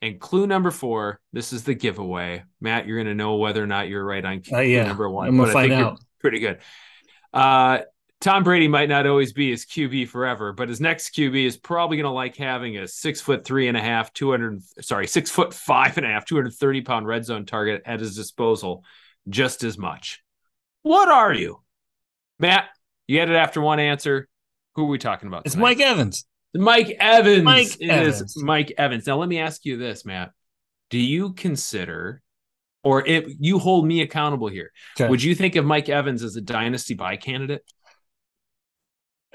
And clue number four, this is the giveaway. Matt, you're going to know whether or not you're right on clue Uh, yeah, number one. I'm gonna find out. Pretty good. Uh, Tom Brady might not always be his QB forever, but his next QB is probably going to like having a six foot three and a half, 200, sorry, six foot five and a half, 230 pound red zone target at his disposal just as much. What are you? Matt, you had it after one answer. Who are we talking about? It's tonight? Mike Evans. Mike Evans. Mike It is Evans. Mike Evans. Now let me ask you this, Matt. Do you consider, or if you hold me accountable here, Okay. would you think of Mike Evans as a dynasty buy candidate?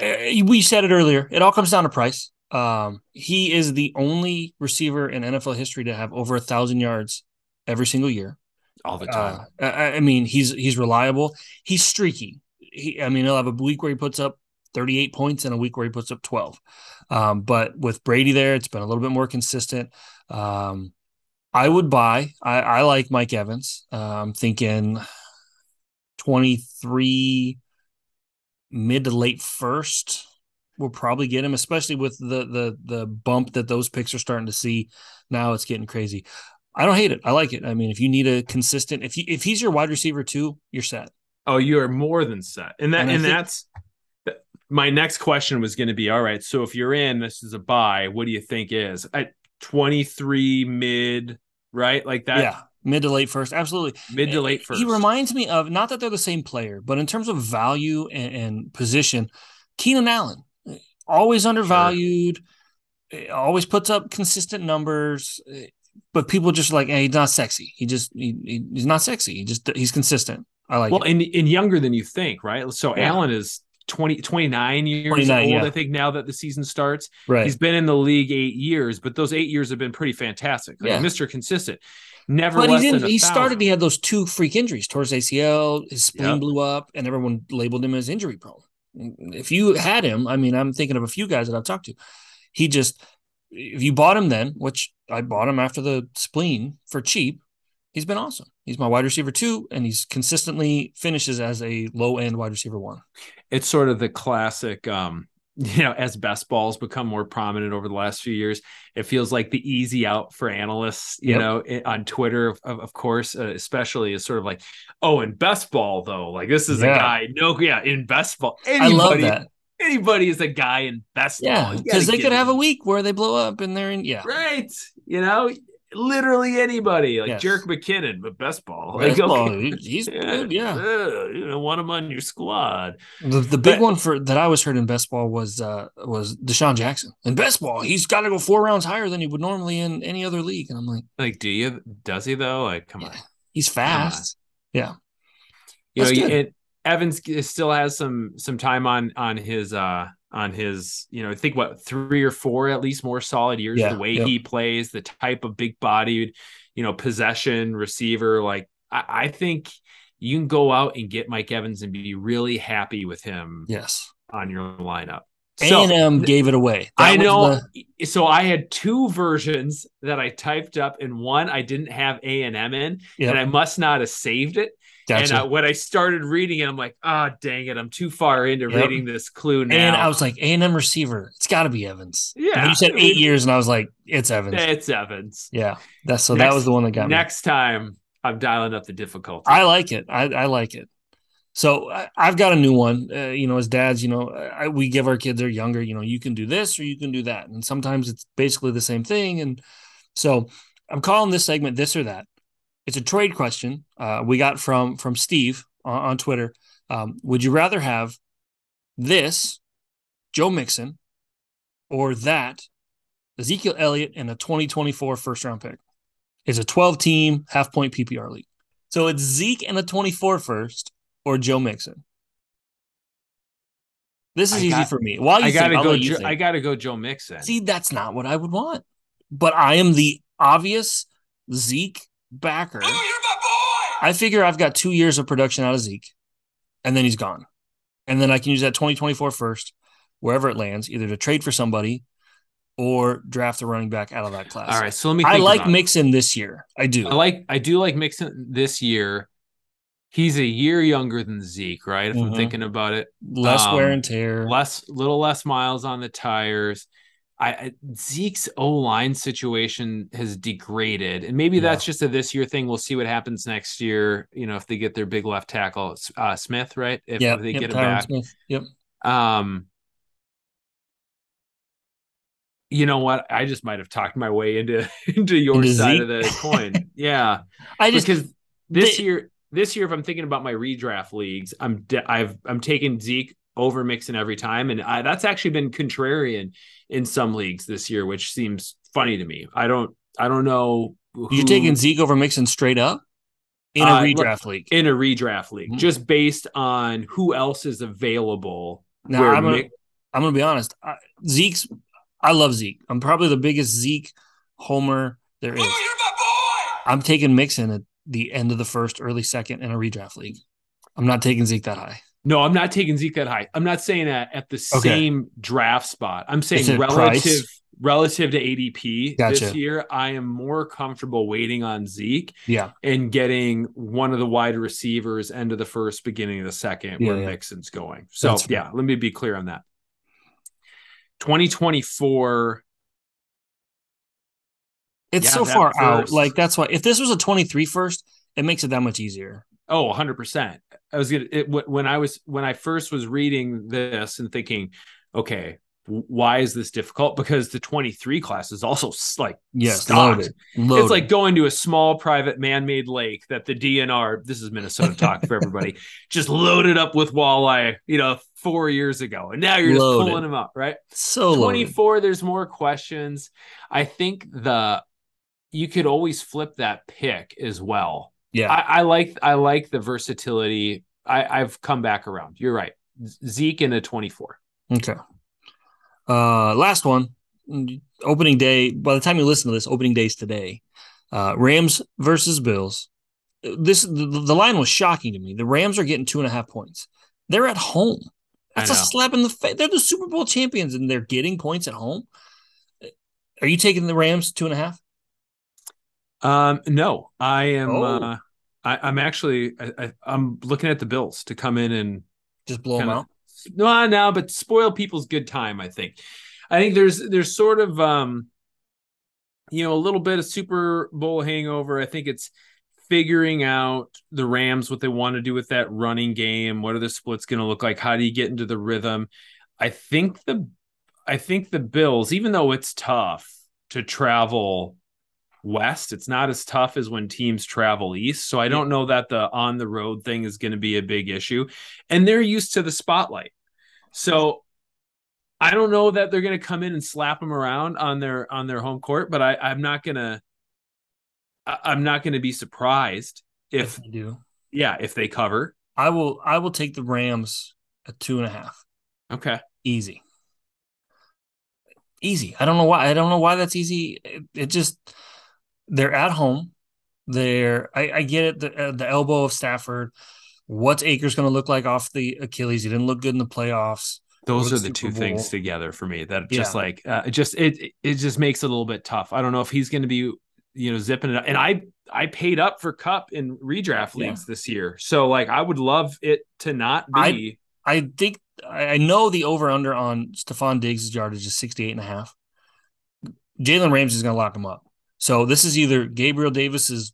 Uh, we said it earlier. It all comes down to price. Um, he is the only receiver in NFL history to have over a thousand yards every single year. All the time. Uh, I, I mean, he's he's reliable. He's streaky. He, I mean, he'll have a week where he puts up 38 points in a week where he puts up 12. Um, but with Brady there, it's been a little bit more consistent. Um, I would buy. I, I like Mike Evans. Uh, I'm thinking 23 mid to late first. We'll probably get him, especially with the the the bump that those picks are starting to see. Now it's getting crazy. I don't hate it. I like it. I mean, if you need a consistent, if you if he's your wide receiver too, you're set. oh, you are more than set. And that And and, think- that's my next question was going to be all right. So if you're in, this is a buy. What do you think is at 23 mid, right? Like that yeah, mid to late first, absolutely. mid to late first. He reminds me of not that they're the same player, but in terms of value and, and position, Keenan Allen, always undervalued, eh, always puts up consistent numbers, eh, but people just like, hey, he's not sexy. He just he, he- he's not sexy. He just he's consistent. I like well, it. and, and younger than you think, right? So Yeah. Allen is 20, 29 years 29, old, yeah. I think, now that the season starts. right. He's been in the league eight years, but those eight years have been pretty fantastic. Like Yeah. Mr. Consistent. Never But he didn't. He started. He had those two freak injuries towards ACL. His spleen Yep. blew up, and everyone labeled him as injury prone. If you had him, I mean, I'm thinking of a few guys that I've talked to. He just, if you bought him then, which I bought him after the spleen for cheap, he's been awesome. He's my wide receiver two, and he's consistently finishes as a low end wide receiver one. it's sort of the classic um you know as best balls become more prominent over the last few years it feels like the easy out for analysts you Yep. know on twitter of, of course uh, especially is sort of like oh in best ball though like this is Yeah. a guy no yeah in best ball I love anybody that. anybody is a guy in best Yeah, because they could have a week where they blow up and they're in. Yeah, right you know literally anybody like Yes. Jerick McKinnon but best ball Best like, ball, okay. he- he's good. Yeah, uh, you know want him on your squad The the big But- one for that I was heard in best ball was uh was DeSean Jackson. In best ball, he's got to go four rounds higher than he would normally in any other league. And I'm like, like do you does he though like come Yeah. on he's fast. Yeah. you know That's you- good. it, Evans still has some some time on on his uh on his you know I think what three or four at least more solid years Yeah, the way yep. he plays the type of big bodied you know possession receiver like I, I think you can go out and get Mike Evans and be really happy with him Yes. on your lineup. A and M gave it away. That I know. the- So I had two versions that I typed up, and one I didn't have A and M in, Yep. and I must not have saved it. Gotcha. And uh, when I started reading it, I'm like, ah, dang it, I'm too far into Yep. reading this clue now. and I was like, A and M receiver. It's got to be Evans. And Yeah. you said eight years, and I was like, it's Evans. it's Evans. yeah. That's so that was the one that got me. Next time, I'm dialing up the difficulty. I like it. I, I like it. So I, I've got a new one. Uh, you know, as dads, you know, I, we give our kids they're younger. You know, you can do this or you can do that, and sometimes it's basically the same thing. And so I'm calling this segment "This or That." It's a trade question. Uh, we got from from Steve on, on Twitter. Um, would you rather have this Joe Mixon or that Ezekiel Elliott in a 2024 first round pick? It's a 12 team half point PPR league. So it's Zeke and a 24 first or Joe Mixon. This is I easy got- for me. While you I gotta go. Jo- I gotta go. Joe Mixon. See, that's not what I would want. but I am the obvious Zeke backer. Oh, you're my boy. I figure I've got two years of production out of Zeke, and then he's gone. And then I can use that 2024 first, wherever it lands, either to trade for somebody or draft a running back out of that class. All right, so let me. I like about it. Mixon this year. I do. I like I do like Mixon this year. He's a year younger than Zeke, right? If I'm Mhm. thinking about it, less wear um, and tear. less little less miles on the tires. I, I Zeke's O line situation has degraded, and maybe Yeah. that's just a this year thing. We'll see what happens next year. You know, if they get their big left tackle, uh, Smith, right? If yeah, they yep, get him back, Smith. Yep. um, you know what? I just might have talked my way into into your Into side Zeke? of the coin. Yeah, I just because this they- year, this year, if I'm thinking about my redraft leagues, I'm de- I've I'm taking Zeke over Mixon every time, and I, that's actually been contrarian in some leagues this year, which seems funny to me. I don't I don't know. you who- taking Zeke over Mixon straight up in a Uh, redraft league. in a redraft league, Mhm. just based on who else is available. Now I'm gonna, Mix- I'm gonna be honest. I, Zeke's I love Zeke. I'm probably the biggest Zeke homer there is. Oh, you're my boy. I'm taking Mixon at the end of the first, early second in a redraft league. I'm not taking Zeke that high. No, I'm not taking Zeke that high. I'm not saying that at the Okay. same draft spot. I'm saying relative price? relative to ADP this year. I am more comfortable waiting on Zeke Yeah. and getting one of the wide receivers end of the first, beginning of the second, Yeah, where yeah. Mixon's going. So That's yeah, let me be clear on that. 2024. It's Yeah, so far out. Like that's why if this was a 23 first, it makes it that much easier. Oh, 100%. I was gonna it, when I was when I first was reading this and thinking, okay, why is this difficult? Because the 23 class is also like Yes, loaded. loaded. It's like going to a small private man-made lake that the DNR, this is Minnesota talk for everybody, just loaded up with walleye, you know, four years ago. And now you're just pulling them up, right? so loaded. 24, there's more questions. I think the you could always flip that pick as well. Yeah. I, I like I like the versatility. I, I've come back around. You're right. Zeke in a 24. Okay. Uh, last one. Opening day. By the time you listen to this, opening days today. Uh, Rams versus Bills. This the, the line was shocking to me. The Rams are getting two and a half points. They're at home. That's a slap in the face. They're the Super Bowl champions, and they're getting points at home. Are you taking the Rams two and a half? Um, no, I am. Oh. Uh, I, I'm actually. I, I'm looking at the Bills to come in and Just blow them Kinda- out. no, no, but spoil people's good time. I think. I think there's there's sort of um, you know, a little bit of Super Bowl hangover. I think it's figuring out the Rams what they want to do with that running game. What are the splits going to look like? How do you get into the rhythm? I think the I think the Bills, even though it's tough to travel west, it's not as tough as when teams travel east. So I don't know that the on the road thing is going to be a big issue. And they're used to the spotlight. So I don't know that they're going to come in and slap them around on their on their home court, but I, I'm not going to I- I'm not going to be surprised if I do. yeah, if they cover. I will. I will take the Rams at two and a half. Okay. Easy. Easy. I don't know why. I don't know why that's easy. It, it just they're at home. They're. I, I get it. The, uh, the elbow of Stafford. What's Akers going to look like off the Achilles? He didn't look good in the playoffs. Those are the the two Super things together for me that just Yeah. like uh, it just it it just makes it a little bit tough. I don't know if he's going to be you know zipping it up. And I I paid up for Kupp in redraft Yeah. leagues this year, so like I would love it to not be. I think I I know the over under on Stefon Diggs' yardage is 68 and a half. Jalen Ramsey is going to lock him up. So this is either Gabriel Davis's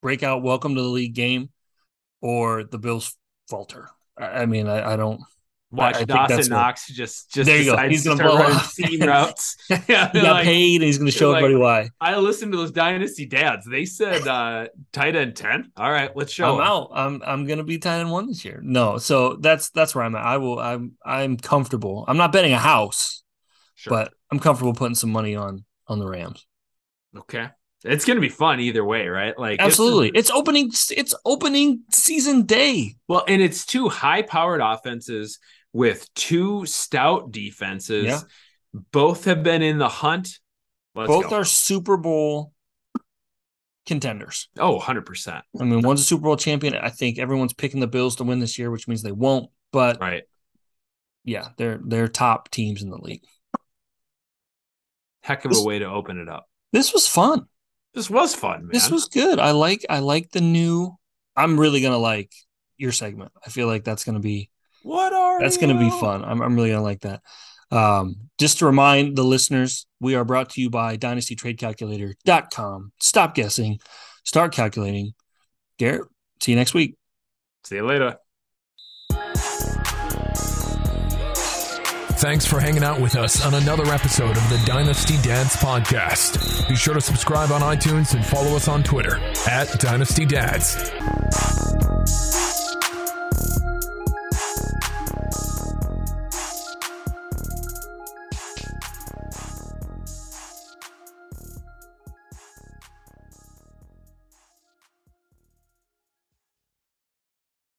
breakout welcome to the league game or the Bills falter. I, I mean, I, I don't. Watch I Dawson what- Knox just just There you go. He's to gonna blow up. seam routes. yeah, He got like, paid and he's going to show like- everybody why. I listened to those Dynasty dads. They said uh tight end ten. All right, let's show. I'm 'em. out. I'm I'm gonna be tight end one this year. No, so that's that's where I'm at. I will. I'm I'm comfortable. I'm not betting a house, Sure. but I'm comfortable putting some money on on the Rams. Okay, it's gonna be fun either way, right? Like Absolutely. It's opening it's opening season day. Well, and it's two high powered offenses with two stout defenses. Yeah. Both have been in the hunt. Let's Both go. are Super Bowl contenders. Oh, 100%. I mean, one's a Super Bowl champion. I think everyone's picking the Bills to win this year, which means they won't. But Right. yeah, they're they're top teams in the league. Heck of a way to open it up. This was fun. This was fun, man. This was good. I like I like the new. I'm really gonna like your segment. I feel like that's gonna be what are that's gonna be fun. I'm I'm really gonna like that. Um, just to remind the listeners, we are brought to you by DynastyTradeCalculator.com. Stop guessing, start calculating. Garrett, see you next week. See you later. Thanks for hanging out with us on another episode of the Dynasty Dads podcast. Be sure to subscribe on iTunes and follow us on Twitter at Dynasty Dads.